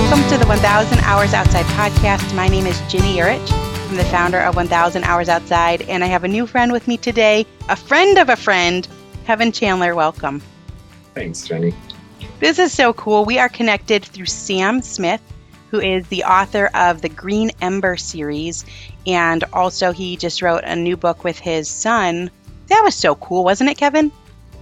Welcome to the 1000 Hours Outside podcast. My name is Ginny Yurich. I'm the founder of 1000 Hours Outside, and I have a new friend with me today, a friend of a friend, Kevan Chandler. Welcome. Thanks, Ginny. This is so cool. We are connected through Sam Smith, who is the author of the Green Ember series, and also he just wrote a new book with his son. That was so cool, wasn't it, Kevan?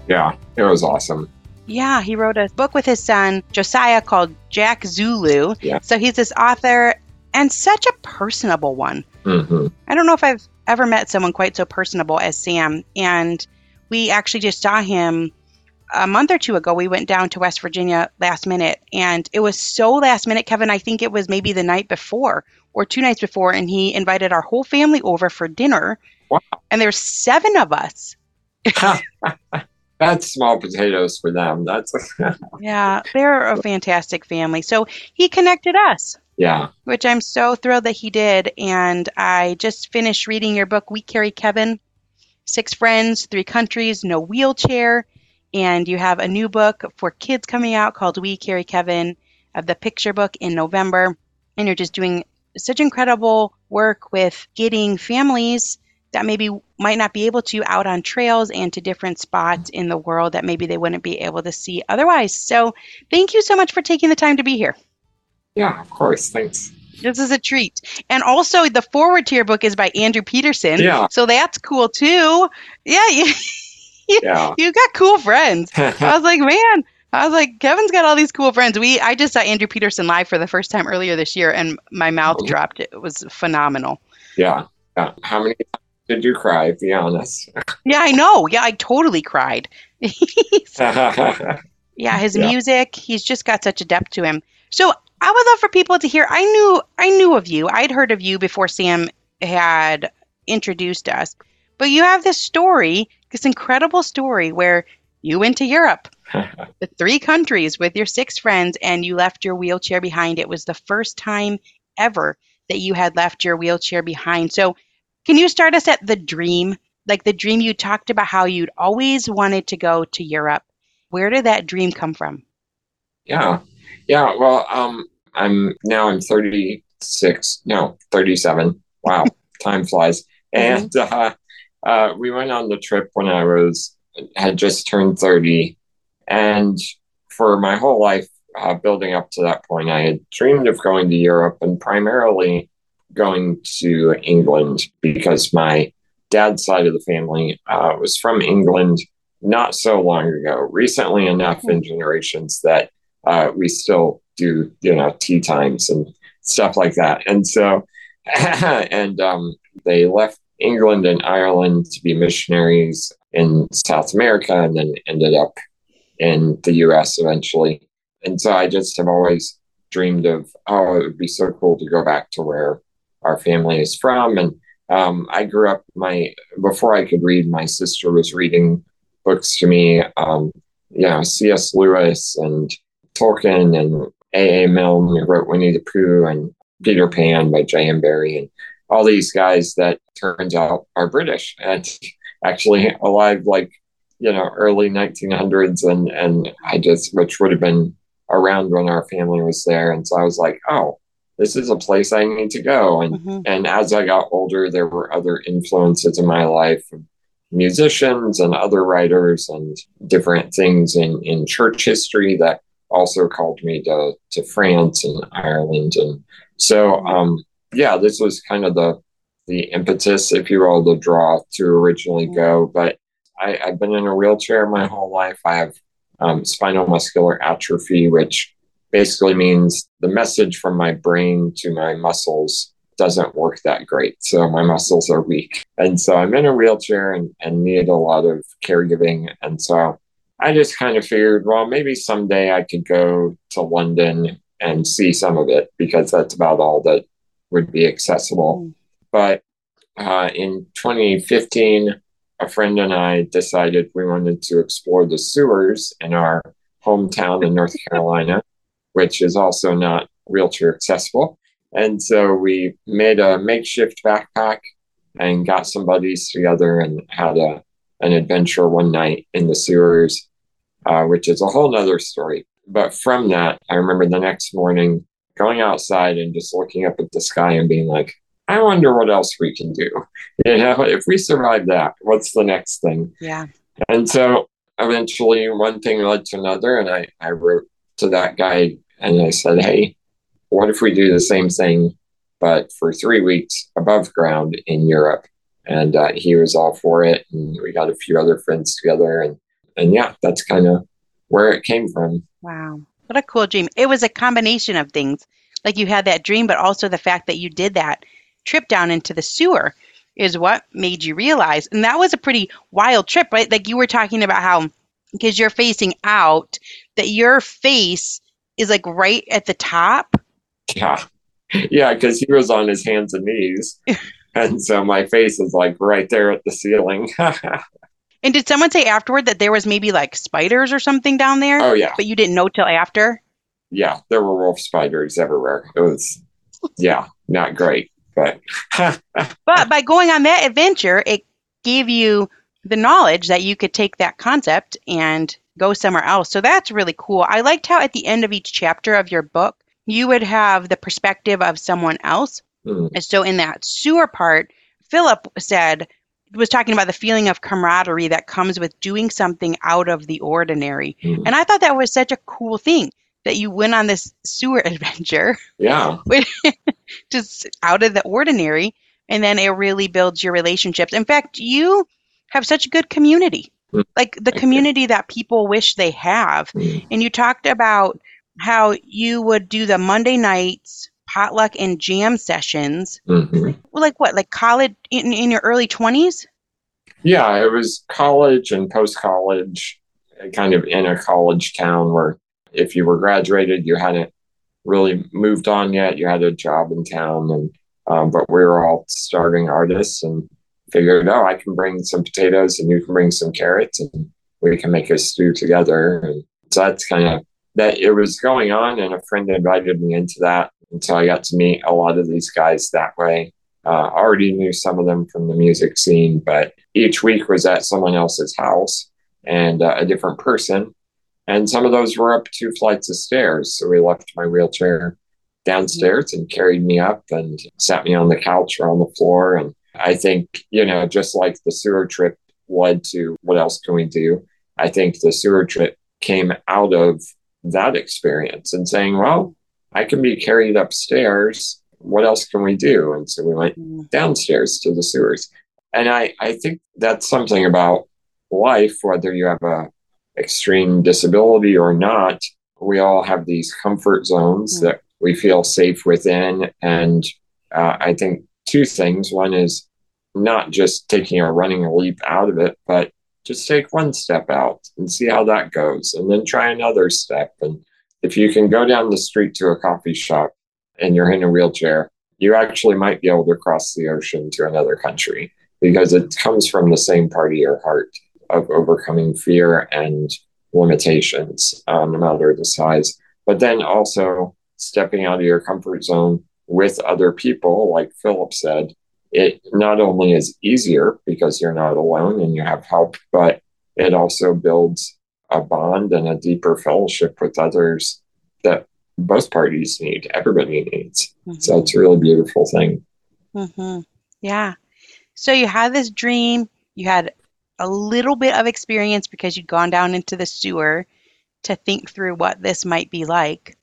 Yeah, it was awesome. Yeah, he wrote a book with his son, Josiah, called Jack Zulu. Yeah. So he's this author and such a personable one. hmm I don't know if I've ever met someone quite so personable as Sam. And we actually just saw him a month or two ago. We went down to West Virginia last minute, and it was so last minute, Kevan. I think it was maybe the night before or two nights before, and he invited our whole family over for dinner. Wow. And there's seven of us. That's small potatoes for them. That's Yeah, they're a fantastic family. So he connected us. yeah. which I'm so thrilled that he did. And I just finished reading your book, We Carry Kevan Six Friends, Three Countries, No Wheelchair. And you have a new book for kids coming out called We Carry Kevan of the picture book in November. And you're just doing such incredible work with getting families that maybe might not be able to out on trails and to different spots in the world that maybe they wouldn't be able to see otherwise. So thank you so much for taking the time to be here. Yeah, of course. Thanks. This is a treat. And also, the foreword to your book is by Andrew Peterson. Yeah. So that's cool too. Yeah, you, Yeah. you got cool friends. I was like, man, I was like, Kevan's got all these cool friends. We, I just saw Andrew Peterson live for the first time earlier this year, and my mouth Oh. dropped. It was phenomenal. yeah. Yeah. How many did you cry? Be honest. Yeah, I know. Yeah, I totally cried. Yeah, his Yeah. music, he's just got such a depth to him. So I would love for people to hear. I knew I knew of you. I'd heard of you before Sam had introduced us. But you have this story, this incredible story where you went to Europe, the three countries with your six friends, and you left your wheelchair behind. It was the first time ever that you had left your wheelchair behind. So can you start us at the dream? Like the dream you talked about how you'd always wanted to go to Europe. Where did that dream come from? yeah. Yeah. Well, um, I'm now I'm 36. No, 37. Wow. Time flies. And uh, uh, we went on the trip when I was had just turned 30, and for my whole life, uh, building up to that point, I had dreamed of going to Europe and primarily going to England because my dad's side of the family uh, was from England not so long ago, recently enough in generations that uh, we still do, you know, tea times and stuff like that. And so, and um, they left England and Ireland to be missionaries in South America and then ended up in the US eventually. And so I just have always dreamed of, oh, it would be so cool to go back to where our family is from. And um, I grew up, my before I could read, my sister was reading books to me, um, you know, C.S. Lewis and Tolkien and A.A. Milne who wrote Winnie the Pooh and Peter Pan by J.M. Barrie and all these guys that turns out are British and actually alive like, you know, early 1900s. And, and I just, which would have been around when our family was there. And so I was like, oh, this is a place I need to go. And, Mhm. and as I got older, there were other influences in my life musicians and other writers and different things in, in church history that also called me to, to France and Ireland. And so, um, yeah, this was kind of the, the impetus, if you will, the draw to originally go. But I, I've been in a wheelchair my whole life. I have um, spinal muscular atrophy, which basically means the message from my brain to my muscles doesn't work that great. So my muscles are weak. And so I'm in a wheelchair and, and need a lot of caregiving. And so I just kind of figured, well, maybe someday I could go to London and see some of it because that's about all that would be accessible. But uh, in 2015, a friend and I decided we wanted to explore the sewers in our hometown in North Carolina, which is also not wheelchair accessible. And so we made a makeshift backpack and got some buddies together and had a an adventure one night in the sewers, uh, which is a whole nother story. But from that, I remember the next morning going outside and just looking up at the sky and being like, I wonder what else we can do. You know, if we survive that, what's the next thing? Yeah. And so eventually one thing led to another. And I, I wrote to that guy and I said, Hey, what if we do the same thing, but for three weeks above ground in Europe? And uh, he was all for it. And we got a few other friends together. And, and yeah, that's kind of where it came from. Wow. What a cool dream. It was a combination of things. Like you had that dream, but also the fact that you did that trip down into the sewer is what made you realize. And that was a pretty wild trip, right? Like you were talking about how, because you're facing out, that your face is like right at the top. Yeah. Yeah, because he was on his hands and knees. and so my face is like right there at the ceiling. and did someone say afterward that there was maybe like spiders or something down there? Oh, yeah. But you didn't know till after? Yeah, there were wolf spiders everywhere. It was, yeah, not great. But but by going on that adventure, it gave you the knowledge that you could take that concept and go somewhere else. So that's really cool. I liked how at the end of each chapter of your book, you would have the perspective of someone else. Mm. And so in that sewer part, Philip said, was talking about the feeling of camaraderie that comes with doing something out of the ordinary. Mm. And I thought that was such a cool thing that you went on this sewer adventure. Yeah. just out of the ordinary. And then it really builds your relationships. In fact, you have such a good community, mm. like the community that people wish they have. Mm. And you talked about how you would do the Monday nights potluck and jam sessions. Mm-hmm. Like what? Like college in, in your early 20s? Yeah, it was college and post college, kind of in a college town where if you were graduated, you hadn't really moved on yet. You had a job in town, and um, but we were all starving artists and figured, oh, I can bring some potatoes and you can bring some carrots, and we can make a stew together. And so that's kind of that. It was going on, and a friend invited me into that, and so I got to meet a lot of these guys that way. Uh, already knew some of them from the music scene, but each week was at someone else's house and uh, a different person and some of those were up two flights of stairs. So we left my wheelchair downstairs and carried me up and sat me on the couch or on the floor. And I think, you know, just like the sewer trip led to what else can we do? I think the sewer trip came out of that experience and saying, well, I can be carried upstairs. What else can we do? And so we went mm. downstairs to the sewers. And I, I think that's something about life, whether you have a extreme disability or not, we all have these comfort zones mm-hmm. that we feel safe within. And uh, I think two things. One is not just taking a running leap out of it, but just take one step out and see how that goes, and then try another step. And if you can go down the street to a coffee shop and you're in a wheelchair, you actually might be able to cross the ocean to another country because it comes from the same part of your heart of overcoming fear and limitations, uh, no matter the size. But then also stepping out of your comfort zone with other people, like Philip said, it not only is easier because you're not alone and you have help, but it also builds a bond and a deeper fellowship with others that both parties need, everybody needs. Mm-hmm. So it's a really beautiful thing. Mm-hmm. Yeah. So you had this dream, you had a little bit of experience because you'd gone down into the sewer to think through what this might be like.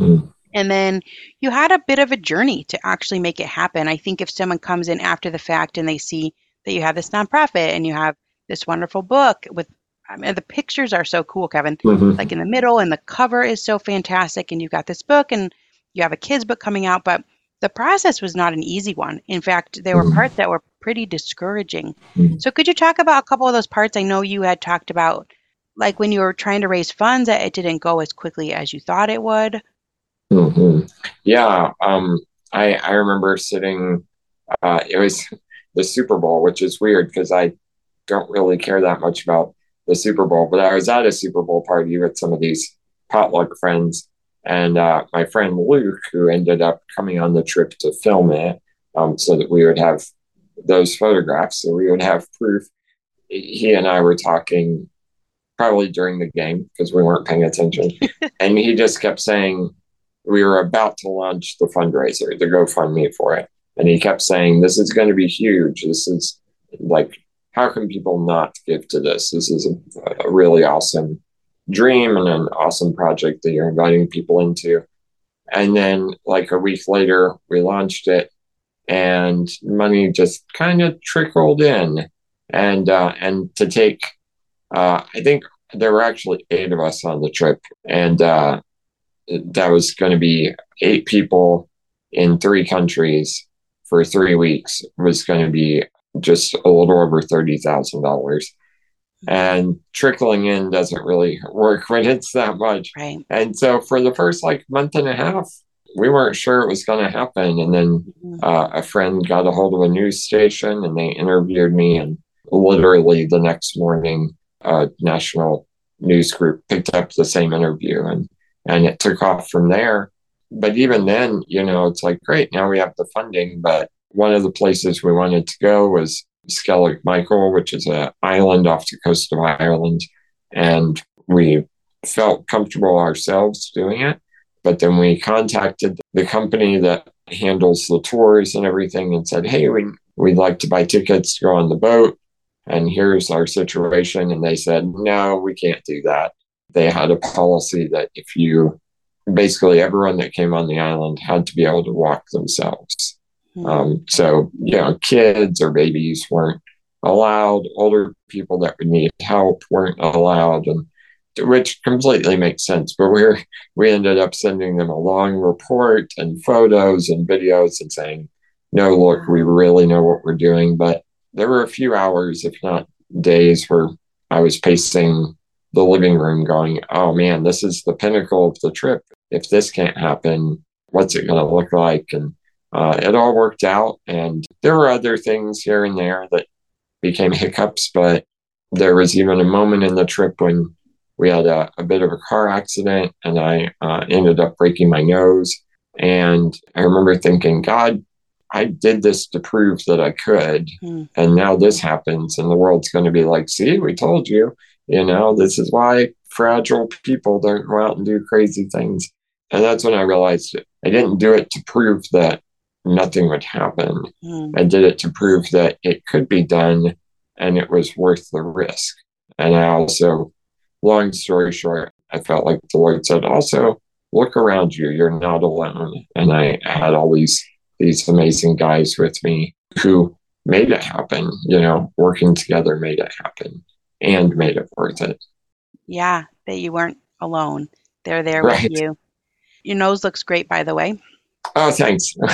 Mm. And then you had a bit of a journey to actually make it happen. I think if someone comes in after the fact and they see that you have this nonprofit and you have this wonderful book with I mean, the pictures are so cool, Kevan. Mm-hmm. Like in the middle, and the cover is so fantastic. And you've got this book, and you have a kids' book coming out. But the process was not an easy one. In fact, there were mm-hmm. parts that were pretty discouraging. Mm-hmm. So, could you talk about a couple of those parts? I know you had talked about, like when you were trying to raise funds, that it didn't go as quickly as you thought it would. Mm-hmm. Yeah, um, I I remember sitting. Uh, it was the Super Bowl, which is weird because I don't really care that much about the Super Bowl, but I was at a Super Bowl party with some of these potluck friends, and uh, my friend Luke, who ended up coming on the trip to film it, um, so that we would have those photographs, so we would have proof. He and I were talking probably during the game because we weren't paying attention, and he just kept saying, we were about to launch the fundraiser, the GoFundMe for it. And he kept saying, This is going to be huge. This is like, how can people not give to this? This is a, a really awesome dream and an awesome project that you're inviting people into. And then, like a week later, we launched it, and money just kind of trickled in. And uh, and to take, uh, I think there were actually eight of us on the trip, and uh, that was going to be eight people in three countries for three weeks. Was going to be just a little over thirty thousand dollars, and trickling in doesn't really work when it's that much. Right. And so for the first like month and a half, we weren't sure it was going to happen. And then Mhm. uh, a friend got a hold of a news station and they interviewed me. And literally the next morning, a national news group picked up the same interview and, and it took off from there. But even then, you know, it's like, great, now we have the funding. But one of the places we wanted to go was Skellig Michael, which is an island off the coast of Ireland. And we felt comfortable ourselves doing it. But then we contacted the company that handles the tours and everything and said, hey, we, we'd like to buy tickets to go on the boat. And here's our situation. And they said, no, we can't do that. They had a policy that if you basically everyone that came on the island had to be able to walk themselves. Mhm. Um, so, you know, kids or babies weren't allowed, older people that would need help weren't allowed, and which completely makes sense. But we're we ended up sending them a long report and photos and videos and saying, no, look, we really know what we're doing. But there were a few hours, if not days, where I was pacing the living room going, oh man, this is the pinnacle of the trip. If this can't happen, what's it going to look like? And uh, it all worked out. And there were other things here and there that became hiccups, but there was even a moment in the trip when we had a, a bit of a car accident and I uh, ended up breaking my nose. And I remember thinking, God, I did this to prove that I could. Hmm. And now this happens, and the world's going to be like, see, we told you, you know, this is why fragile people don't go out and do crazy things. And that's when I realized it. I didn't do it to prove that nothing would happen. Mhm. I did it to prove that it could be done and it was worth the risk. And I also, long story short, I felt like the Lord said, also look around you. You're not alone. And I had all these these amazing guys with me who made it happen, you know, working together made it happen and made it worth it. Yeah, that you weren't alone. They're there Right. with you. Your nose looks great, by the way. Oh, thanks.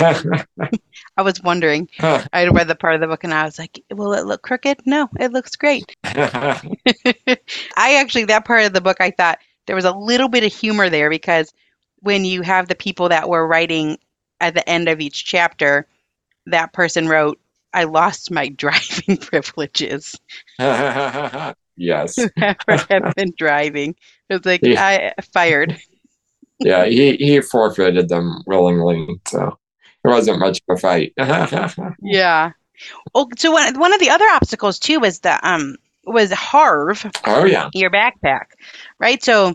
I was wondering. Huh. I read the part of the book and I was like, will it look crooked? No, it looks great. I actually, that part of the book, I thought there was a little bit of humor there because when you have the people that were writing at the end of each chapter, that person wrote, I lost my driving privileges. yes. Whoever had been driving. It was like, Yeah. I fired. Yeah, he, he forfeited them willingly. So it wasn't much of a fight. Yeah. Oh, so one, one of the other obstacles too was the um was Harv, oh, yeah. your backpack, right? So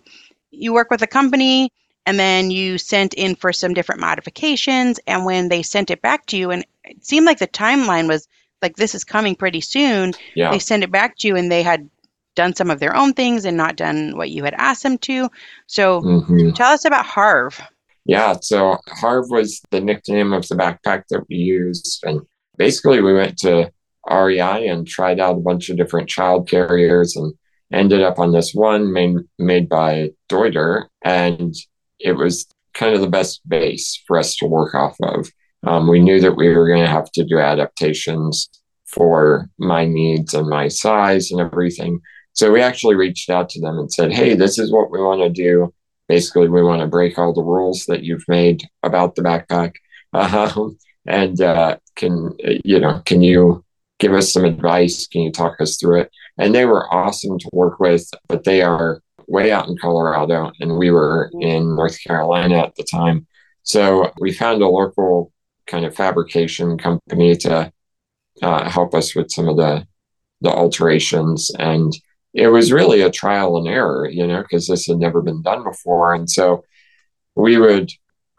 you work with a company and then you sent in for some different modifications and when they sent it back to you and it seemed like the timeline was like this is coming pretty soon Yeah. they sent it back to you and they had done some of their own things and not done what you had asked them to so Mhm. tell us about harv Yeah, so Harv was the nickname of the backpack that we used. And basically, we went to REI and tried out a bunch of different child carriers and ended up on this one made, made by Deuter. And it was kind of the best base for us to work off of. Um, we knew that we were going to have to do adaptations for my needs and my size and everything. So we actually reached out to them and said, hey, this is what we want to do basically we want to break all the rules that you've made about the backpack um, and uh, can you know can you give us some advice can you talk us through it and they were awesome to work with but they are way out in colorado and we were in north carolina at the time so we found a local kind of fabrication company to uh, help us with some of the the alterations and it was really a trial and error, you know, because this had never been done before. And so we would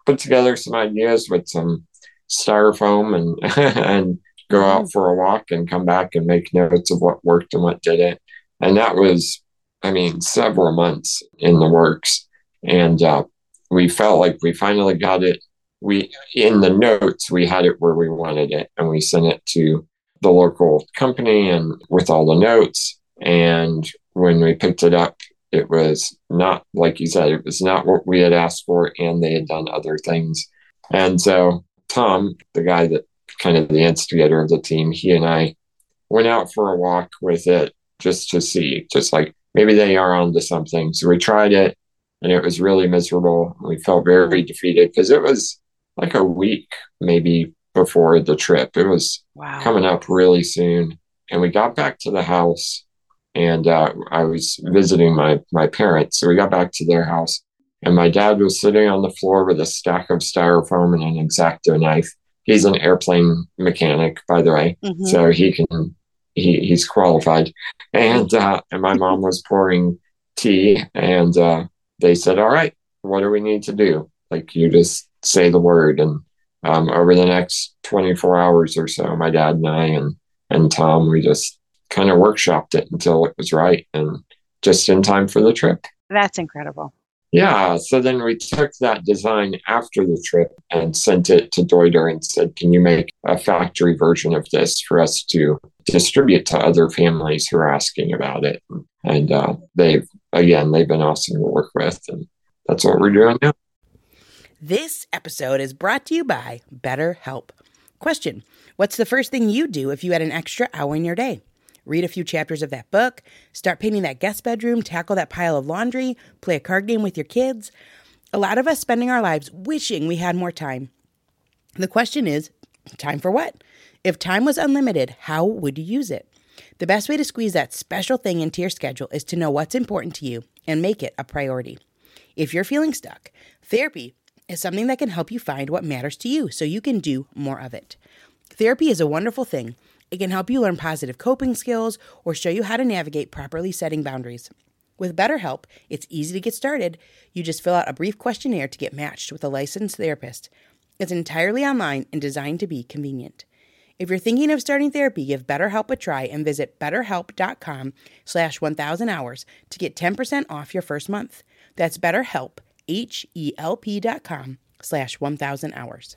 put together some ideas with some styrofoam and and go out for a walk and come back and make notes of what worked and what didn't. And that was, I mean, several months in the works. And uh, we felt like we finally got it. We, in the notes, we had it where we wanted it and we sent it to the local company and with all the notes. And when we picked it up, it was not, like you said, it was not what we had asked for, and they had done other things. And so Tom, the guy that kind of the instigator of the team, he and I went out for a walk with it just to see, just like maybe they are onto something. So we tried it and it was really miserable. We felt very defeated because it was like a week maybe before the trip. It was wow. coming up really soon. And we got back to the house and uh, I was visiting my, my parents. So we got back to their house and my dad was sitting on the floor with a stack of styrofoam and an X-Acto knife he's an airplane mechanic, by the way, mm-hmm. so he can he he's qualified. And uh, and my mom was pouring tea, and uh, they said, "All right, what do we need to do? Like you just say the word." And um, over the next 24 hours or so, my dad and I and and Tom, we just kind of workshopped it until it was right, and just in time for the trip. That's incredible. Yeah. So then we took that design after the trip and sent it to Deuter and said, Can you make a factory version of this for us to distribute to other families who are asking about it? And uh, they've, again, they've been awesome to work with. And that's what we're doing now. This episode is brought to you by BetterHelp. Question What's the first thing you do if you had an extra hour in your day? Read a few chapters of that book, start painting that guest bedroom, tackle that pile of laundry, play a card game with your kids. A lot of us spending our lives wishing we had more time. The question is time for what? If time was unlimited, how would you use it? The best way to squeeze that special thing into your schedule is to know what's important to you and make it a priority. If you're feeling stuck, therapy is something that can help you find what matters to you so you can do more of it. Therapy is a wonderful thing it can help you learn positive coping skills or show you how to navigate properly setting boundaries. With BetterHelp, it's easy to get started. You just fill out a brief questionnaire to get matched with a licensed therapist. It's entirely online and designed to be convenient. If you're thinking of starting therapy, give BetterHelp a try and visit betterhelp.com slash 1000 hours to get 10% off your first month. That's betterhelp, H-E-L-P dot com slash 1000 hours.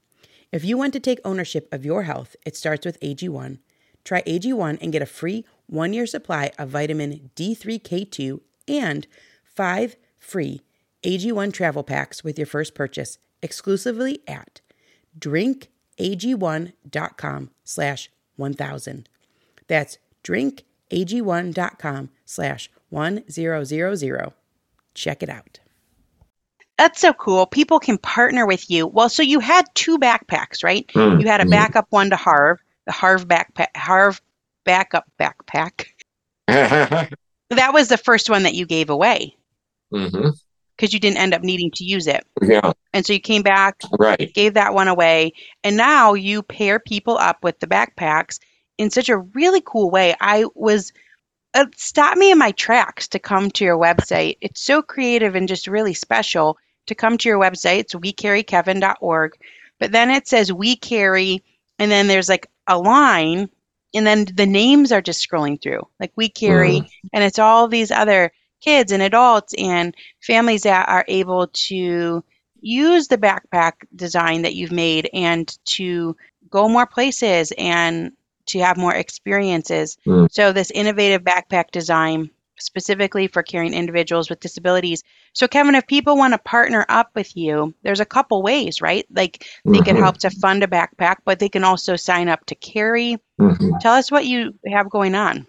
If you want to take ownership of your health, it starts with AG1. Try AG1 and get a free one year supply of vitamin D3K2 and five free AG1 travel packs with your first purchase exclusively at drinkag1.com slash 1000. That's drinkag1.com slash 1000. Check it out. That's so cool. People can partner with you. Well, so you had two backpacks, right? Mm, you had a backup one to Harv, the Harv backpack, Harv backup backpack. that was the first one that you gave away. Mm-hmm because you didn't end up needing to use it. Yeah. And so you came back, right. gave that one away, and now you pair people up with the backpacks in such a really cool way. I was uh, stop me in my tracks to come to your website. It's so creative and just really special to come to your website. It's wecarrykevan.org. But then it says we carry, and then there's like a line, and then the names are just scrolling through. Like we carry, mm. and it's all these other kids and adults and families that are able to use the backpack design that you've made and to go more places and to have more experiences. Mm. So, this innovative backpack design specifically for carrying individuals with disabilities. So, Kevan, if people want to partner up with you, there's a couple ways, right? Like they can Mhm. help to fund a backpack, but they can also sign up to carry. Mhm. Tell us what you have going on.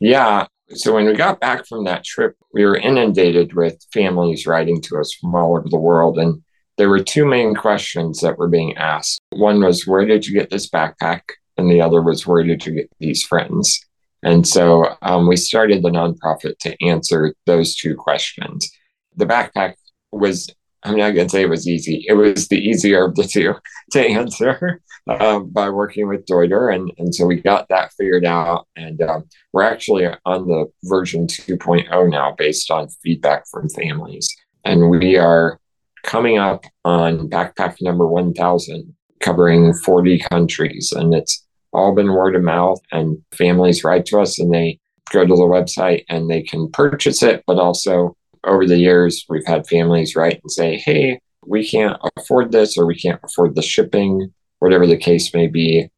Yeah. So when we got back from that trip, we were inundated with families writing to us from all over the world. And there were two main questions that were being asked. One was, Where did you get this backpack? And the other was, Where did you get these friends? And so um, we started the nonprofit to answer those two questions. The backpack was, I'm not going to say it was easy, it was the easier of the two to answer um, by working with Deuter. And, and so we got that figured out. And um, we're actually on the version 2.0 now based on feedback from families. And we are coming up on backpack number 1000, covering 40 countries. And it's all been word of mouth, and families write to us and they go to the website and they can purchase it. But also, over the years, we've had families write and say, hey, we can't afford this or we can't afford the shipping, whatever the case may be.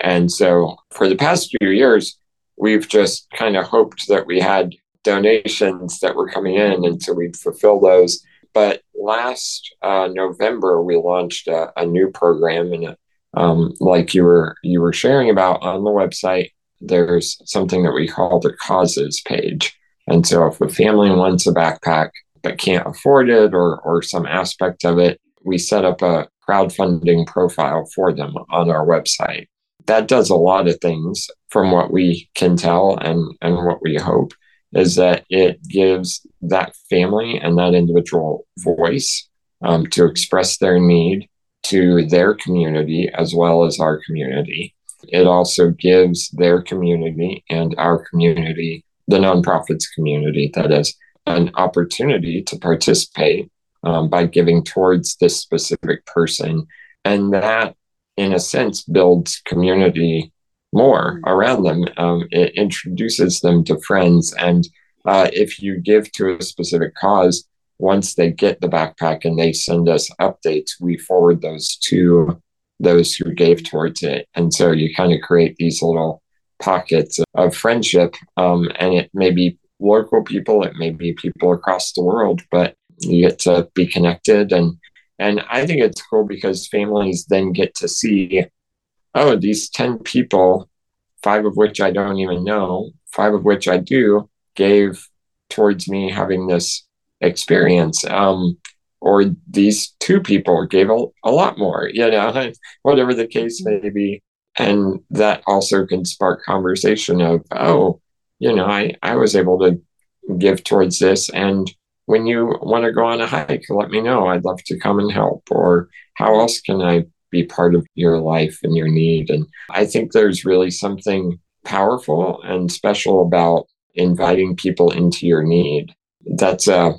And so, for the past few years, we've just kind of hoped that we had donations that were coming in, and so we'd fulfill those. But last uh, November, we launched a, a new program, and um, like you were you were sharing about on the website, there's something that we call the causes page. And so, if a family wants a backpack but can't afford it, or or some aspect of it, we set up a crowdfunding profile for them on our website. That does a lot of things from what we can tell and, and what we hope is that it gives that family and that individual voice um, to express their need to their community as well as our community. It also gives their community and our community, the nonprofits community, that is, an opportunity to participate um, by giving towards this specific person. And that, in a sense, builds community more around them. Um, it introduces them to friends. And uh, if you give to a specific cause, once they get the backpack and they send us updates, we forward those to those who gave towards it. And so you kind of create these little pockets of friendship. Um, and it may be local people, it may be people across the world, but you get to be connected. And, and I think it's cool because families then get to see, oh, these 10 people, five of which I don't even know, five of which I do, gave towards me having this experience. Um, or these two people gave a, a lot more, you know, whatever the case may be. And that also can spark conversation of, oh, you know, I, I was able to give towards this. And when you want to go on a hike, let me know. I'd love to come and help. Or how else can I be part of your life and your need? And I think there's really something powerful and special about inviting people into your need. That's a,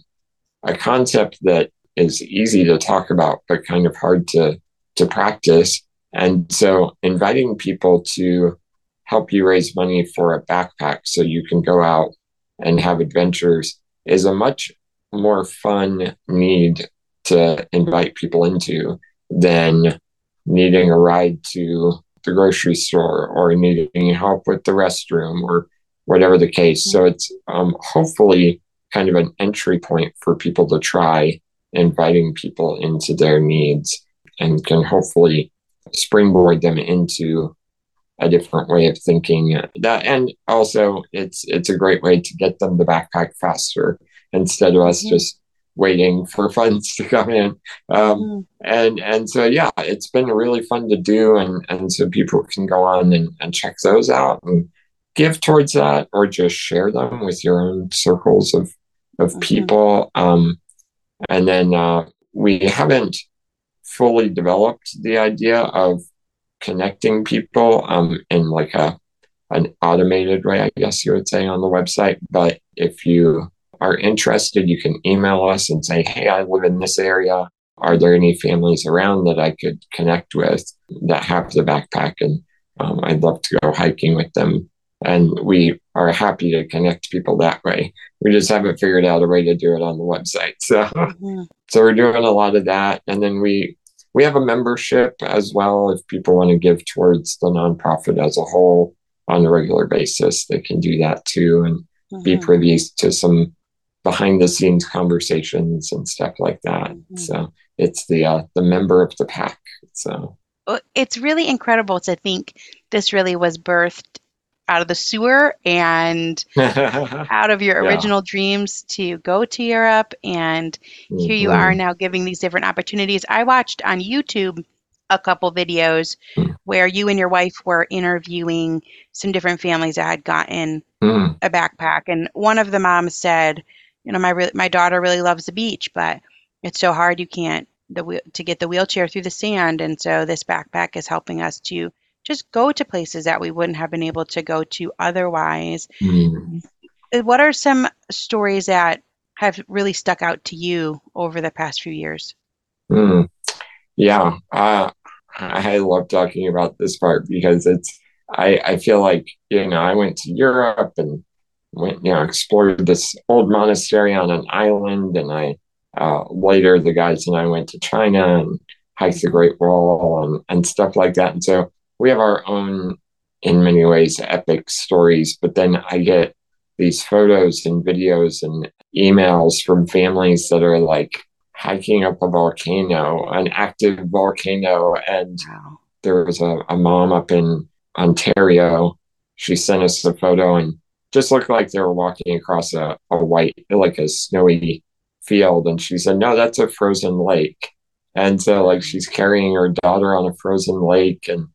a concept that is easy to talk about, but kind of hard to, to practice. And so inviting people to help you raise money for a backpack so you can go out and have adventures is a much more fun need to invite people into than needing a ride to the grocery store or needing help with the restroom or whatever the case. So it's um, hopefully kind of an entry point for people to try inviting people into their needs and can hopefully springboard them into a different way of thinking that and also it's it's a great way to get them the backpack faster instead of us Mm-hmm. just waiting for funds to come in um, Mhm. and and so yeah it's been really fun to do and and so people can go on and, and check those out and give towards that or just share them with your own circles of of Mhm. people um, and then uh, we haven't fully developed the idea of connecting people um, in like a an automated way, I guess you would say on the website. But if you are interested, you can email us and say, "Hey, I live in this area. Are there any families around that I could connect with that have the backpack?" And um, I'd love to go hiking with them. And we are happy to connect people that way. We just haven't figured out a way to do it on the website. So, mm-hmm. so we're doing a lot of that, and then we we have a membership as well. If people want to give towards the nonprofit as a whole on a regular basis, they can do that too, and mm-hmm. be privy to some behind the scenes conversations and stuff like that. Mm-hmm. So it's the uh, the member of the pack. So it's really incredible to think this really was birthed out of the sewer and out of your original yeah. dreams to go to Europe. And mm-hmm. here you are mm-hmm. now giving these different opportunities. I watched on YouTube a couple videos mm. where you and your wife were interviewing some different families that had gotten mm. a backpack. And one of the moms said, you know, my re- my daughter really loves the beach, but it's so hard you can't the to get the wheelchair through the sand. And so this backpack is helping us to just go to places that we wouldn't have been able to go to otherwise. Mm. What are some stories that have really stuck out to you over the past few years? Mm. Yeah, uh, I love talking about this part because it's. I, I feel like you know I went to Europe and went you know explored this old monastery on an island, and I uh, later the guys and I went to China and hiked the Great Wall and, and stuff like that. And so we have our own, in many ways, epic stories. But then I get these photos and videos and emails from families that are like hiking up a volcano, an active volcano. And wow. there was a, a mom up in Ontario. She sent us a photo and just looked like they were walking across a, a white, like a snowy field. And she said, No, that's a frozen lake. And so, like, she's carrying her daughter on a frozen lake and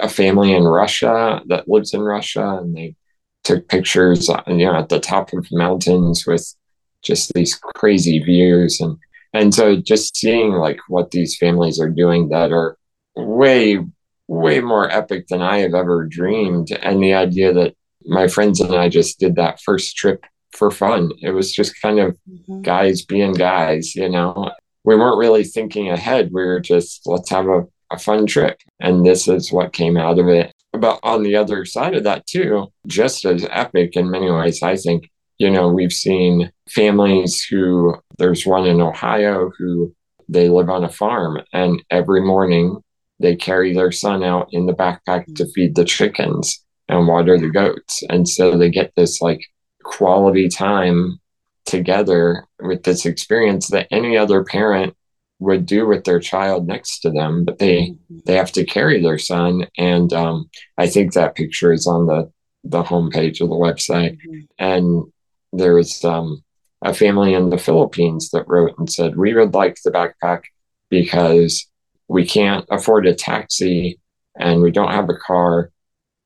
a family in Russia that lives in Russia, and they took pictures, uh, you know, at the top of mountains with just these crazy views, and and so just seeing like what these families are doing that are way way more epic than I have ever dreamed, and the idea that my friends and I just did that first trip for fun. It was just kind of mm-hmm. guys being guys, you know. We weren't really thinking ahead. We were just let's have a a fun trip. And this is what came out of it. But on the other side of that, too, just as epic in many ways, I think, you know, we've seen families who, there's one in Ohio who they live on a farm and every morning they carry their son out in the backpack to feed the chickens and water the goats. And so they get this like quality time together with this experience that any other parent would do with their child next to them, but they mm-hmm. they have to carry their son. And um, I think that picture is on the the homepage of the website. Mm-hmm. And there was um, a family in the Philippines that wrote and said, "We would like the backpack because we can't afford a taxi and we don't have a car,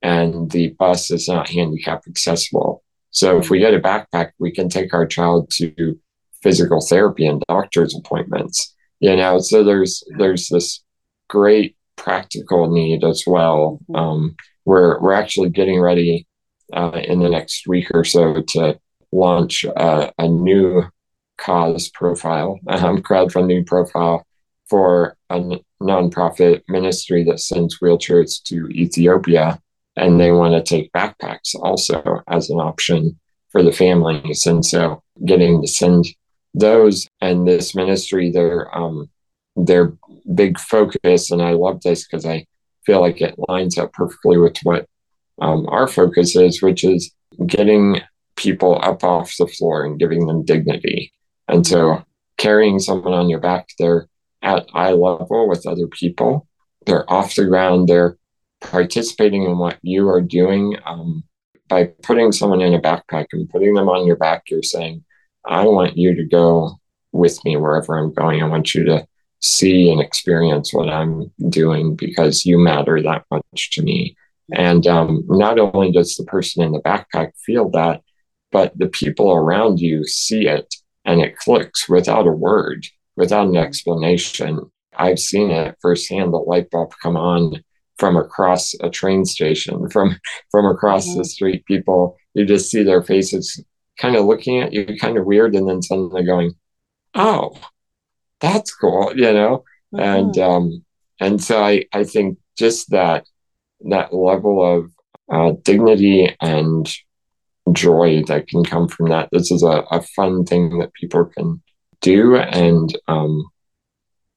and the bus is not handicap accessible. So if we get a backpack, we can take our child to physical therapy and doctor's appointments." You know so there's there's this great practical need as well um, we're we're actually getting ready uh, in the next week or so to launch a new cause profile um, crowdfunding profile for a n- nonprofit ministry that sends wheelchairs to ethiopia and they want to take backpacks also as an option for the families. And so getting to send those and this ministry their um their big focus and i love this because i feel like it lines up perfectly with what um, our focus is which is getting people up off the floor and giving them dignity. And so carrying someone on your back they're at eye level with other people. They're off the ground. They're participating in what you are doing. Um, by putting someone in a backpack and putting them on your back you're saying I want you to go with me wherever I'm going. I want you to see and experience what I'm doing because you matter that much to me. And um, not only does the person in the backpack feel that, but the people around you see it and it clicks without a word, without an explanation. I've seen it firsthand the light bulb come on from across a train station, from from across mm-hmm. the street. People, you just see their faces kind of looking at you kind of weird and then suddenly going, oh, that's cool, you know? Mm-hmm. And, um, and so I, I think just that, that level of uh, dignity and joy that can come from that. This is a, a fun thing that people can do and um,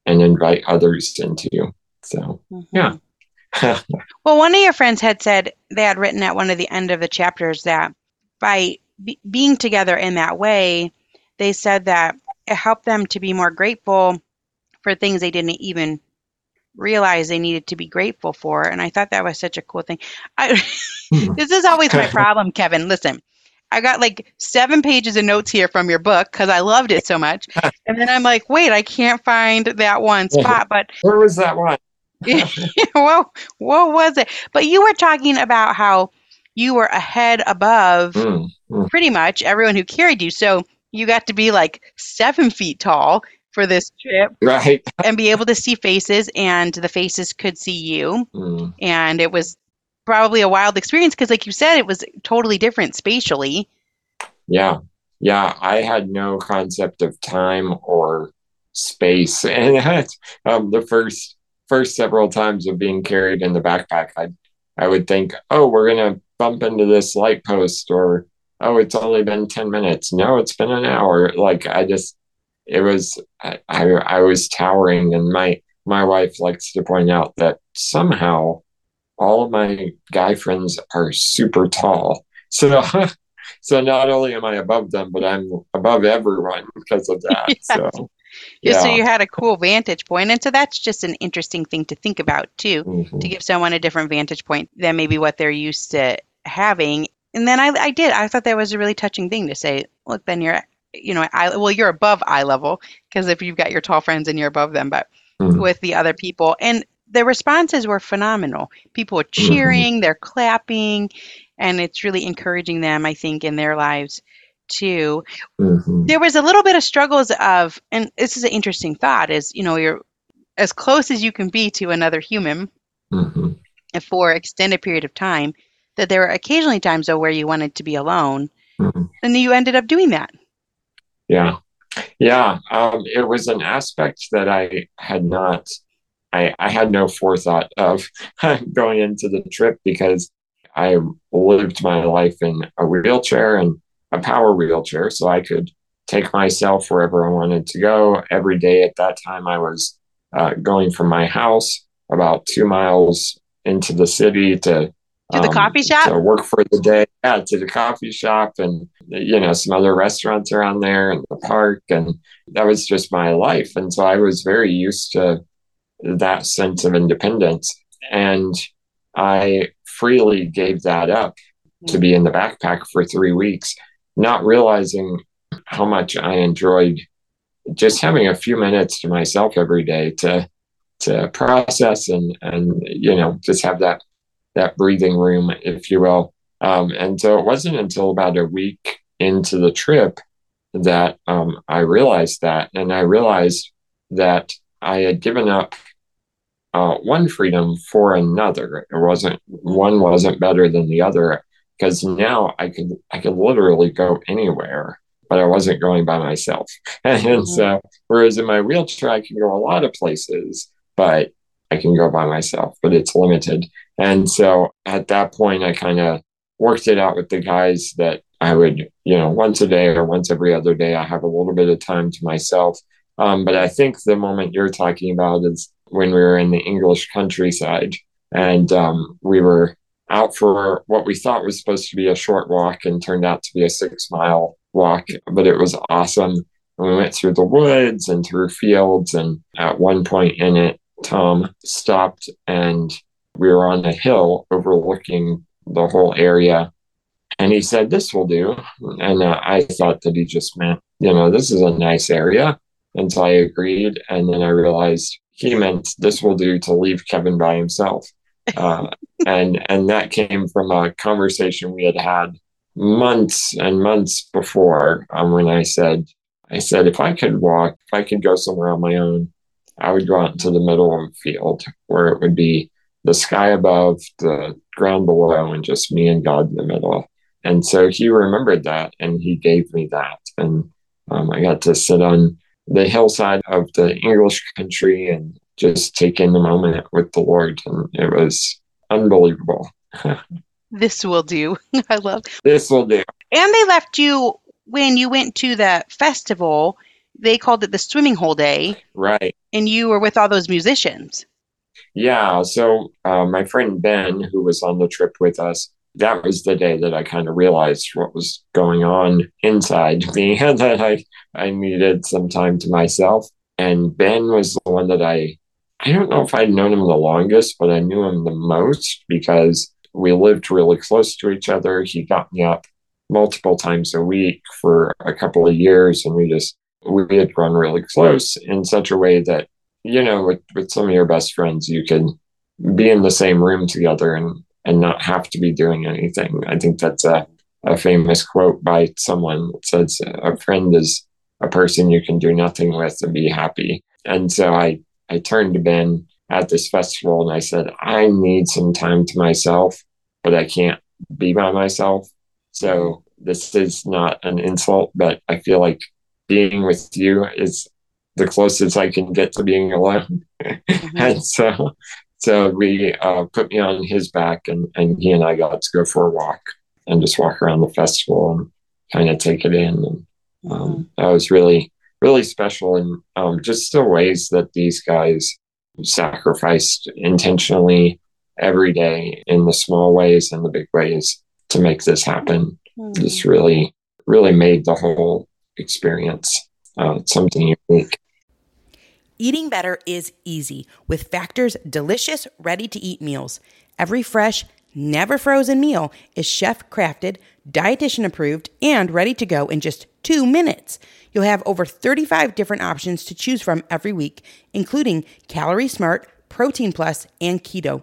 and invite others into. So mm-hmm. yeah. well, one of your friends had said they had written at one of the end of the chapters that by be- being together in that way, they said that it helped them to be more grateful for things they didn't even realize they needed to be grateful for. And I thought that was such a cool thing. I, hmm. this is always my problem, Kevan. Listen, I got like seven pages of notes here from your book because I loved it so much. And then I'm like, wait, I can't find that one spot. But where was that one? whoa, what was it? But you were talking about how you were ahead above mm, mm. pretty much everyone who carried you. So you got to be like seven feet tall for this trip. Right. and be able to see faces, and the faces could see you. Mm. And it was probably a wild experience because, like you said, it was totally different spatially. Yeah. Yeah. I had no concept of time or space. And um, the first first several times of being carried in the backpack, I I would think, oh, we're gonna bump into this light post or oh, it's only been 10 minutes. No, it's been an hour. Like I just, it was, I, I, I was towering. And my, my wife likes to point out that somehow all of my guy friends are super tall. So, so not only am I above them, but I'm above everyone because of that. Yes. So, yeah. So you had a cool vantage point, and so that's just an interesting thing to think about too, mm-hmm. to give someone a different vantage point than maybe what they're used to having and then I, I did. I thought that was a really touching thing to say. Look, Ben, you're, you know, I, well, you're above eye level because if you've got your tall friends and you're above them, but mm-hmm. with the other people, and the responses were phenomenal. People are mm-hmm. cheering, mm-hmm. they're clapping, and it's really encouraging them. I think in their lives too. Mm-hmm. There was a little bit of struggles of, and this is an interesting thought: is you know, you're as close as you can be to another human mm-hmm. for extended period of time that there were occasionally times though where you wanted to be alone mm-hmm. and you ended up doing that. Yeah. Yeah um, it was an aspect that i had not I, I had no forethought of going into the trip because i lived my life in a wheelchair and a power wheelchair so i could take myself wherever i wanted to go. Every day at that time i was uh, going from my house about two miles into the city to to the um, coffee shop? To work for the day. Yeah, to the coffee shop and, you know, some other restaurants around there and the park. And that was just my life. And so I was very used to that sense of independence. And I freely gave that up to be in the backpack for three weeks, not realizing how much I enjoyed just having a few minutes to myself every day to to process and and you know just have that that breathing room, if you will. Um, and so it wasn't until about a week into the trip that um, I realized that. And I realized that I had given up uh, one freedom for another. It wasn't one wasn't better than the other because now I could I could literally go anywhere, but I wasn't going by myself. and mm-hmm. so, whereas in my wheelchair I can go a lot of places, but I can go by myself, but it's limited. And so at that point, I kind of worked it out with the guys that I would, you know, once a day or once every other day, I have a little bit of time to myself. Um, but I think the moment you're talking about is when we were in the English countryside and um, we were out for what we thought was supposed to be a short walk and turned out to be a six mile walk, but it was awesome. And we went through the woods and through fields. And at one point in it, Tom stopped and we were on a hill overlooking the whole area. And he said, This will do. And uh, I thought that he just meant, you know, this is a nice area. And so I agreed. And then I realized he meant this will do to leave Kevan by himself. Uh, and and that came from a conversation we had had months and months before um, when I said, I said, if I could walk, if I could go somewhere on my own, I would go out into the middle of the field where it would be the sky above, the ground below, and just me and God in the middle. And so he remembered that and he gave me that. And um, I got to sit on the hillside of the English country and just take in the moment with the Lord. And it was unbelievable. this will do. I love this will do. and they left you when you went to that festival. They called it the swimming hole day, Right. and you were with all those musicians. Yeah. So uh, my friend Ben, who was on the trip with us, that was the day that I kind of realized what was going on inside me and that I, I needed some time to myself. And Ben was the one that I, I don't know if I'd known him the longest, but I knew him the most because we lived really close to each other. He got me up multiple times a week for a couple of years and we just, we had grown really close in such a way that you know, with, with some of your best friends, you can be in the same room together and, and not have to be doing anything. I think that's a, a famous quote by someone that says, a friend is a person you can do nothing with and be happy. And so I, I turned to Ben at this festival and I said, I need some time to myself, but I can't be by myself. So this is not an insult, but I feel like being with you is the closest I can get to being alone. Mm-hmm. and so, so we uh, put me on his back, and and he and I got to go for a walk and just walk around the festival and kind of take it in. And um, that was really really special, and um, just the ways that these guys sacrificed intentionally every day in the small ways and the big ways to make this happen. Mhm. Just really, really made the whole experience uh, something unique. Eating better is easy with Factor's delicious, ready to eat meals. Every fresh, never frozen meal is chef crafted, dietitian approved, and ready to go in just two minutes. You'll have over 35 different options to choose from every week, including Calorie Smart, Protein Plus, and Keto.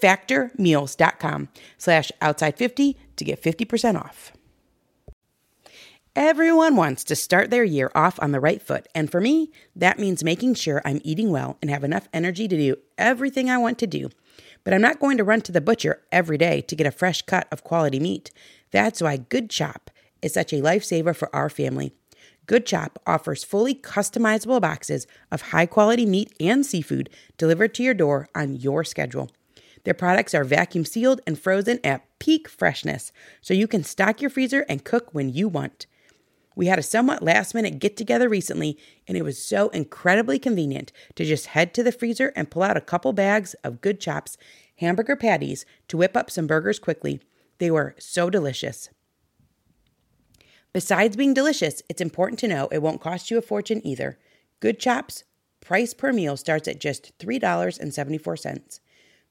factormeals.com slash outside50 to get 50% off. Everyone wants to start their year off on the right foot, and for me, that means making sure I'm eating well and have enough energy to do everything I want to do. But I'm not going to run to the butcher every day to get a fresh cut of quality meat. That's why Good Chop is such a lifesaver for our family. Good Chop offers fully customizable boxes of high quality meat and seafood delivered to your door on your schedule. Their products are vacuum sealed and frozen at peak freshness, so you can stock your freezer and cook when you want. We had a somewhat last minute get together recently, and it was so incredibly convenient to just head to the freezer and pull out a couple bags of Good Chops hamburger patties to whip up some burgers quickly. They were so delicious. Besides being delicious, it's important to know it won't cost you a fortune either. Good Chops price per meal starts at just $3.74.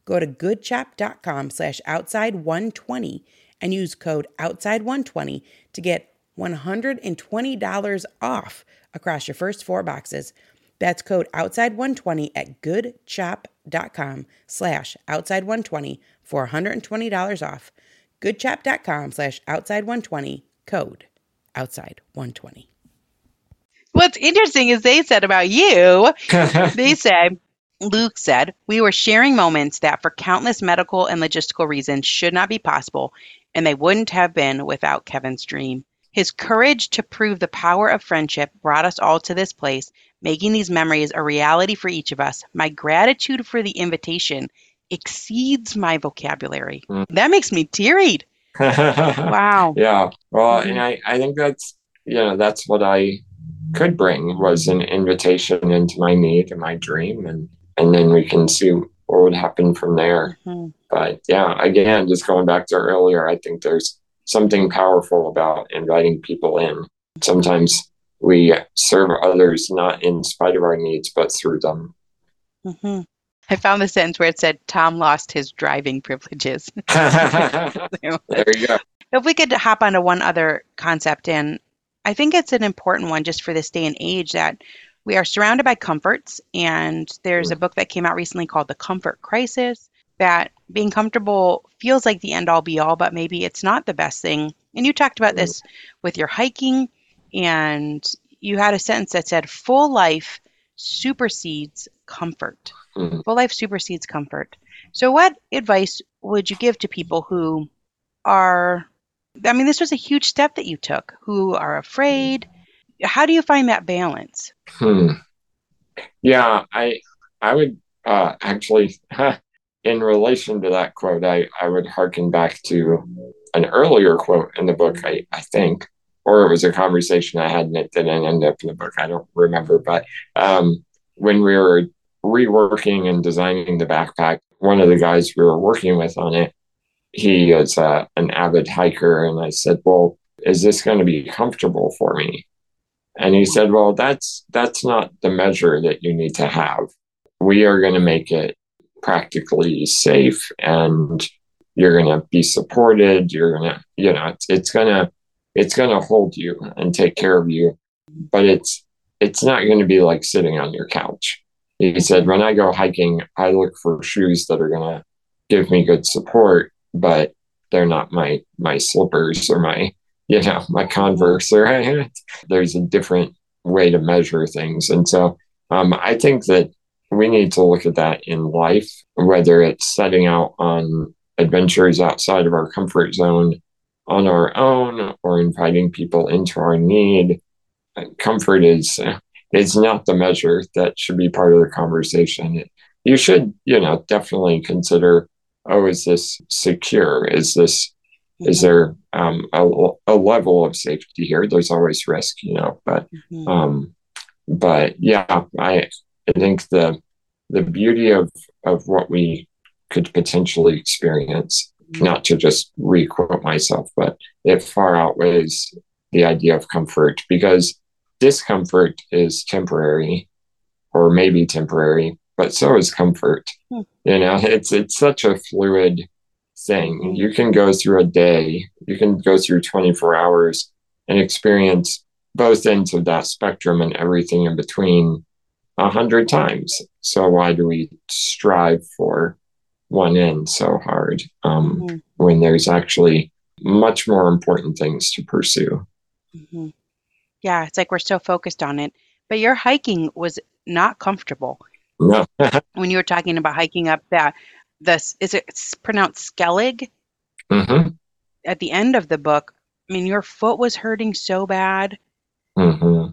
Go to goodchop.com slash outside120 and use code outside120 to get $120 off across your first four boxes. That's code outside120 at goodchop.com slash outside120 for $120 off. goodchop.com slash outside120 code outside120. What's interesting is they said about you, they said, Luke said, we were sharing moments that for countless medical and logistical reasons should not be possible, and they wouldn't have been without Kevan's dream. His courage to prove the power of friendship brought us all to this place, making these memories a reality for each of us. My gratitude for the invitation exceeds my vocabulary. Mm. That makes me teary. Wow. Yeah. Well, Mhm. and I, I think that's, you know, that's what I could bring was an invitation into my need and my dream. And, and then we can see what would happen from there. Mhm. But yeah, again, just going back to earlier, I think there's something powerful about inviting people in. Sometimes we serve others not in spite of our needs, but through them. Mm-hmm. I found the sentence where it said Tom lost his driving privileges. there you go. If we could hop onto one other concept, and I think it's an important one just for this day and age that we are surrounded by comforts. And there's a book that came out recently called The Comfort Crisis that being comfortable feels like the end all be all, but maybe it's not the best thing. And you talked about this with your hiking, and you had a sentence that said, Full life supersedes comfort. Mhm. Full life supersedes comfort. So, what advice would you give to people who are, I mean, this was a huge step that you took, who are afraid? How do you find that balance? Hmm. Yeah, I I would uh, actually, in relation to that quote, I, I would harken back to an earlier quote in the book, I, I think, or it was a conversation I had and it didn't end up in the book. I don't remember. But um, when we were reworking and designing the backpack, one of the guys we were working with on it, he is uh, an avid hiker. And I said, Well, is this going to be comfortable for me? And he said, Well, that's that's not the measure that you need to have. We are going to make it practically safe and you're going to be supported. You're going to, you know, it's, it's going to, it's going to hold you and take care of you, but it's, it's not going to be like sitting on your couch. He said, when I go hiking, I look for shoes that are going to give me good support, but they're not my, my slippers or my, you know, my Converse or there's a different way to measure things. And so um, I think that we need to look at that in life, whether it's setting out on adventures outside of our comfort zone on our own or inviting people into our need. Comfort is is not the measure that should be part of the conversation. You should, you know, definitely consider, oh, is this secure? Is this is there um, a, a level of safety here? There's always risk, you know, but Mhm. um, but yeah, I I think the the beauty of of what we could potentially experience, not to just requote myself, but it far outweighs the idea of comfort because discomfort is temporary or maybe temporary, but so is comfort. Hmm. You know, it's it's such a fluid thing. You can go through a day, you can go through 24 hours and experience both ends of that spectrum and everything in between a hundred times. So why do we strive for one end so hard um, Mhm. when there's actually much more important things to pursue? Mhm. Yeah, it's like we're so focused on it. But your hiking was not comfortable. No. When you were talking about hiking up that, this is it pronounced Skellig hmm at the end of the book. I mean, your foot was hurting so bad, hmm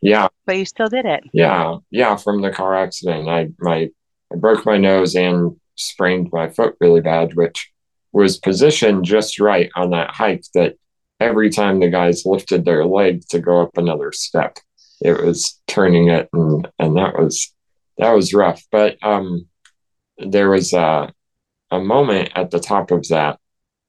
Yeah, but you still did it. yeah, yeah. From the car accident, I my I broke my nose and sprained my foot really bad, which was positioned just right on that hike that every time the guys lifted their leg to go up another step, it was turning it, and and that was that was rough. But um, there was a a moment at the top of that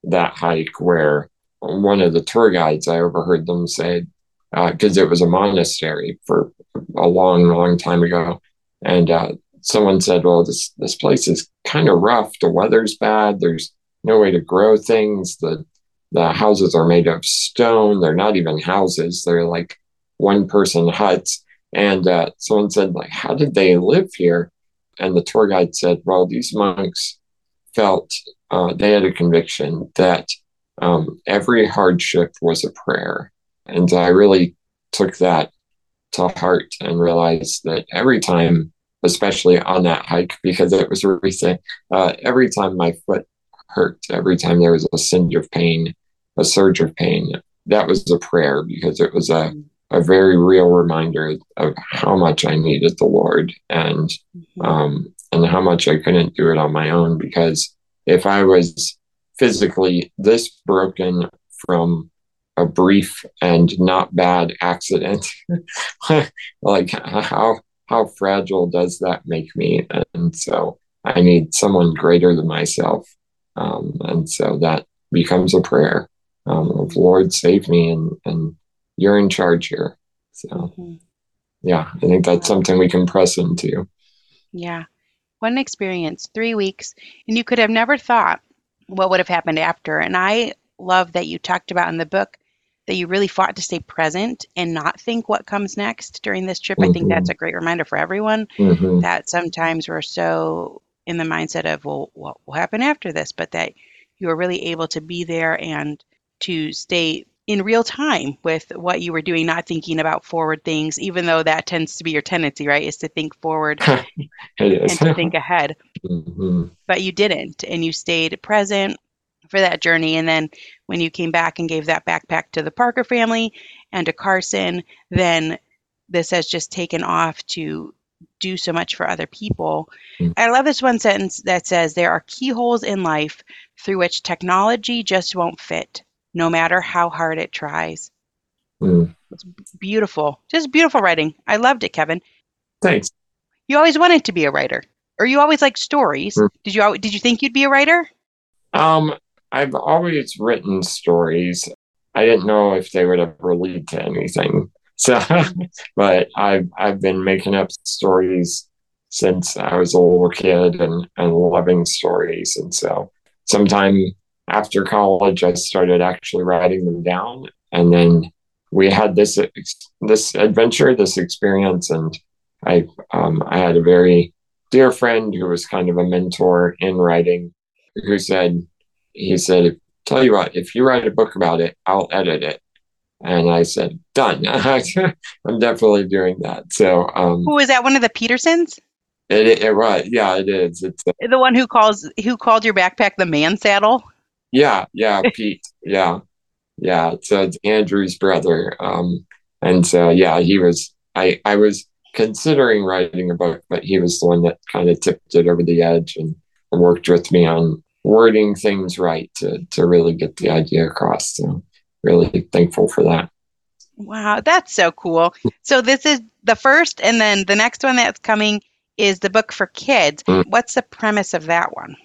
that hike where one of the tour guides I overheard them say because it was a monastery for a long, long time ago, and uh, someone said, "Well, this this place is kind of rough. The weather's bad. There's no way to grow things. The the houses are made of stone. They're not even houses. They're like one person huts." And uh, someone said, "Like, how did they live here?" And the tour guide said, "Well, these monks felt uh, they had a conviction that um, every hardship was a prayer." And I really took that to heart and realized that every time, especially on that hike, because it was recent, uh, every time my foot hurt, every time there was a singe of pain, a surge of pain, that was a prayer because it was a, a very real reminder of how much I needed the Lord and um, and how much I couldn't do it on my own because if I was physically this broken from a brief and not bad accident like how how fragile does that make me? And so i need someone greater than myself. Um, and so that becomes a prayer um, of lord save me and and you're in charge here so Mhm. yeah i think that's something we can press into Yeah. What an experience. Three weeks. And you could have never thought what would have happened after. And I love that you talked about in the book that you really fought to stay present and not think what comes next during this trip. Mm-hmm. I think that's mm-hmm. a great reminder for everyone mm-hmm. that sometimes we're so in the mindset of, well, what will happen after this? But that you were really able to be there and to stay in real time with what you were doing, not thinking about forward things, even though that tends to be your tendency, right? Is to think forward and to think ahead. Mm-hmm. But you didn't, and you stayed present for that journey. And then when you came back and gave that backpack to the Parker family and to Carson, then this has just taken off to do so much for other people. Mm. I love this one sentence that says there are keyholes in life through which technology just won't fit, no matter how hard it tries. Mm. It's beautiful. Just beautiful writing. I loved it, Kevan. Thanks. You always wanted to be a writer. Or you always like stories. Mm. Did you did you think you'd be a writer? Um I've always written stories. I didn't know if they would ever lead to anything. So, but I've I've been making up stories since I was a little kid and and loving stories. And so, sometime after college, I started actually writing them down, and then we had this this adventure, this experience, and I um, I had a very dear friend who was kind of a mentor in writing, who said he said, "Tell you what, if you write a book about it, I'll edit it." And I said, done. I'm definitely doing that. So, um, who is that? One of the Petersons? It, it, it right. Yeah, it is. It's uh, the one who calls who called your backpack the man saddle. Yeah, yeah, Pete. yeah, yeah. So it's Andrew's brother. Um, and so yeah, he was. I I was considering writing a book, but he was the one that kind of tipped it over the edge and worked with me on wording things right to to really get the idea across. So really thankful for that. Wow, that's so cool. So this is the first, and then the next one that's coming is the book for kids. Mm. What's the premise of that one?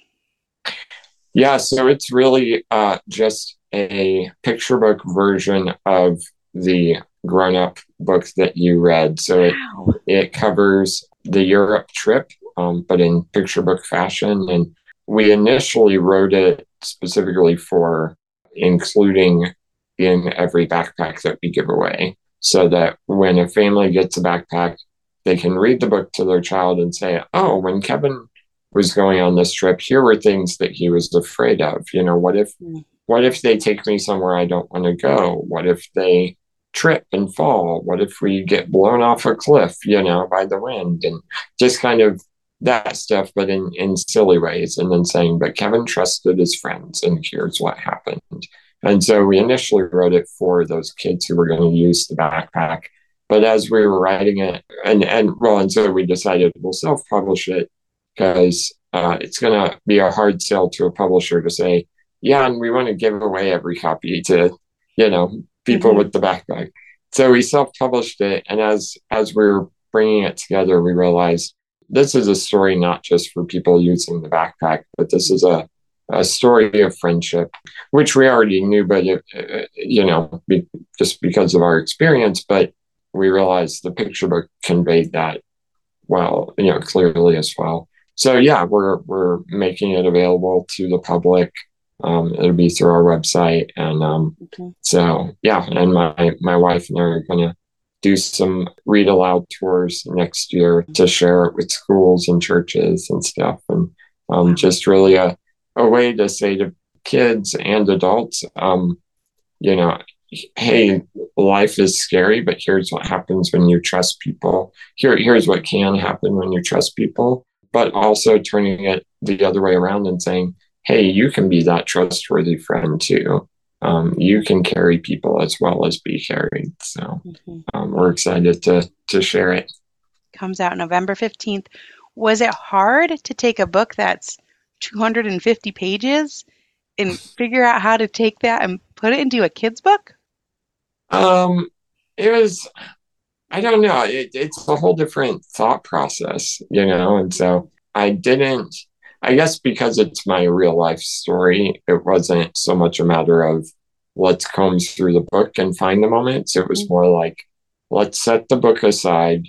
Yeah, so it's really uh, just a picture book version of the grown up book that you read. So wow. it, it covers the Europe trip, um, but in picture book fashion. And we initially wrote it specifically for including in every backpack that we give away so that when a family gets a backpack, they can read the book to their child and say, Oh, when Kevan was going on this trip, here were things that he was afraid of. You know, what if mm. what if they take me somewhere I don't want to go? What if they trip and fall? What if we get blown off a cliff, you know, by the wind? And just kind of that stuff, but in, in silly ways. And then saying, but Kevan trusted his friends, and here's what happened. And so we initially wrote it for those kids who were going to use the backpack. But as we were writing it, and, and well, and so we decided we'll self publish it because uh, it's going to be a hard sell to a publisher to say, yeah, and we want to give away every copy to, you know, people mm-hmm. with the backpack. So we self published it. And as, as we were bringing it together, we realized this is a story not just for people using the backpack, but this is a a story of friendship, which we already knew, but it, uh, you know, be, just because of our experience. But we realized the picture book conveyed that well, you know, clearly as well. So yeah, we're we're making it available to the public. Um, it'll be through our website, and um, okay. so yeah, and my my wife and I are gonna do some read aloud tours next year to share it with schools and churches and stuff, and um, just really a a way to say to kids and adults, um, you know, hey, life is scary, but here's what happens when you trust people. Here, here's what can happen when you trust people, but also turning it the other way around and saying, hey, you can be that trustworthy friend too. Um, you can carry people as well as be carried. So mm-hmm. um, we're excited to to share it. Comes out November fifteenth. Was it hard to take a book that's 250 pages and figure out how to take that and put it into a kid's book? Um, it was, I don't know. It, it's a whole different thought process, you know? And so I didn't, I guess because it's my real life story, it wasn't so much a matter of let's comb through the book and find the moments. It was mm-hmm. more like, let's set the book aside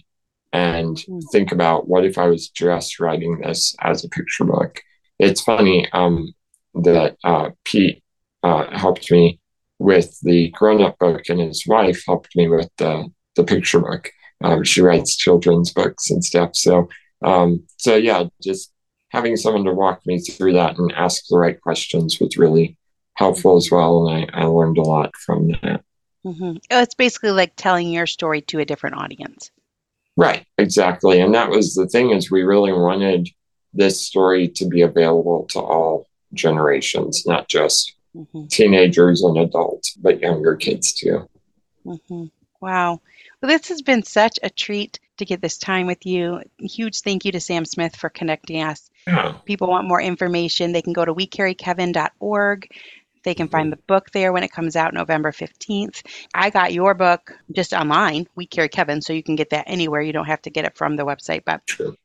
and Mm. think about what if I was just writing this as a picture book. It's funny um, that uh, Pete uh, helped me with the grown-up book, and his wife helped me with the the picture book. Um, she writes children's books and stuff. So, um, so yeah, just having someone to walk me through that and ask the right questions was really helpful as well, and I, I learned a lot from that. hmm It's basically like telling your story to a different audience. Right, exactly. And that was the thing is we really wanted this story to be available to all generations, not just hmm teenagers and adults, but younger kids too. hmm Wow. Well, this has been such a treat to get this time with you. Huge thank you to Sam Smith for connecting us. Yeah. People want more information, they can go to wecarrykevan.org. They can find mm-hmm. the book there when it comes out November 15th. I got your book just online, We Carry Kevan, so you can get that anywhere. You don't have to get it from the website. But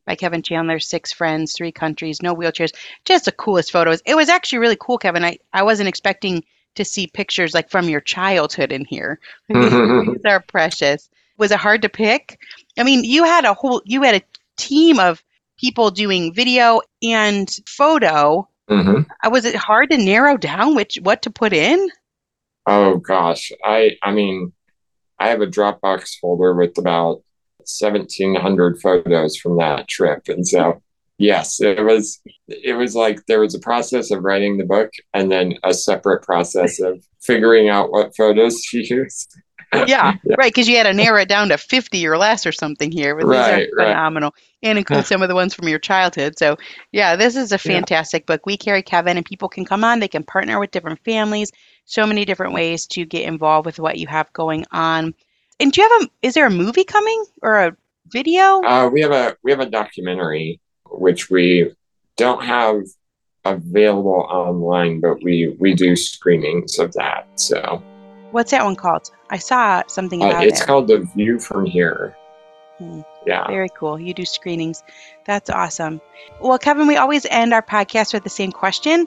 by Kevan Chandler, six friends, three countries, no wheelchairs, just the coolest photos. It was actually really cool, Kevan. I, I wasn't expecting to see pictures like from your childhood in here. These are precious. Was it hard to pick? I mean, you had a whole, you had a team of people doing video and photo. hmm Uh, Was it hard to narrow down which what to put in? Oh gosh, I I mean, I have a Dropbox folder with about 1,700 photos from that trip, and so yes, it was it was like there was a process of writing the book, and then a separate process of figuring out what photos to use. Yeah, right. Because you had to narrow it down to 50 or less or something here. But these Right, are right. phenomenal and include some of the ones from your childhood. So, yeah, this is a Yeah. fantastic book. We carry Kevan, and people can come on. They can partner with different families. So many different ways to get involved with what you have going on. And do you have a? Is there a movie coming or a video? Uh, we have a we have a documentary which we don't have available online, but we we do screenings of that. So What's that one called? I saw something uh, it's it. called The View from Here. Hmm. Yeah. Very cool. You do screenings. That's awesome. Well, Kevan, we always end our podcast with the same question.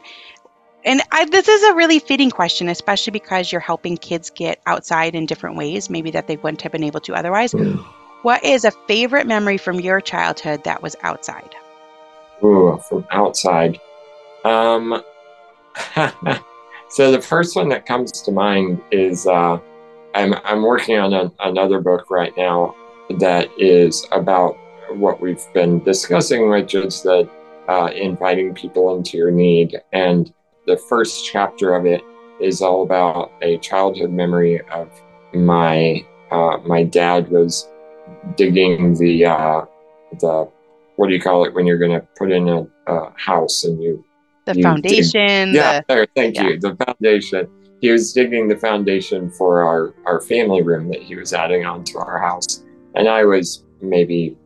And I, this is a really fitting question, especially because you're helping kids get outside in different ways, maybe that they wouldn't have been able to otherwise. What is a favorite memory from your childhood that was outside? Ooh, from outside. Um, so the first one that comes to mind is uh, I'm I'm working on a, another book right now that is about what we've been discussing, which is that uh, inviting people into your need. And the first chapter of it is all about a childhood memory of my uh, my dad was digging the uh, the what do you call it when you're going to put in a, a house and you The You foundation, yeah the there thank yeah. you the foundation. He was digging the foundation for our our family room that he was adding onto our house. And i was maybe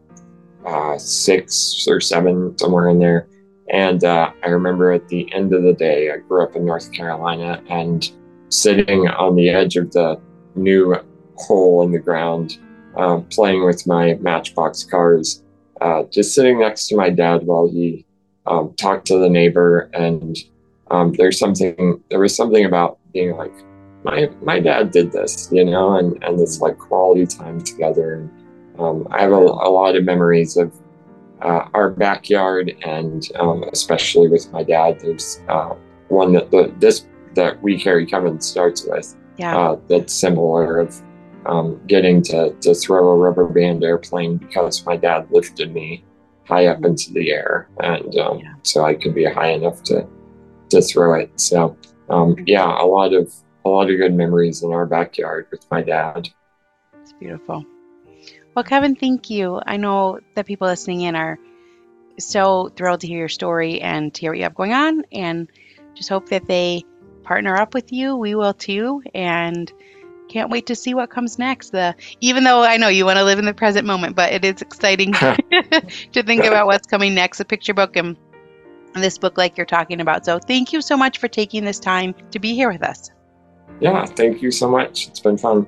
uh, six or seven somewhere in there. And uh, i remember at the end of the day i grew up in north carolina and sitting on the edge of the new hole in the ground uh, playing with my matchbox cars uh, just sitting next to my dad while he um, talked to the neighbor. And um, there's something there was something about being like my my dad did this you know and and this like quality time together. And um, i have a, a lot of memories of uh, our backyard and um, especially with my dad. There's uh, one that the this that we carry kevan starts with yeah, uh, that's similar of um, getting to, to throw a rubber band airplane because my dad lifted me high up into the air and um, Yeah. so I could be high enough to to throw it. So um, yeah, a lot of a lot of good memories in our backyard with my dad. it's beautiful. Well, Kevan, thank you. I know that people listening in are so thrilled to hear your story and to hear what you have going on, and just hope that they partner up with you. We will too, and can't wait to see what comes next. The even though I know you want to live in the present moment, but it is exciting to think about what's coming next. A picture book and this book, like you're talking about. So, thank you so much for taking this time to be here with us. Yeah, thank you so much. It's been fun.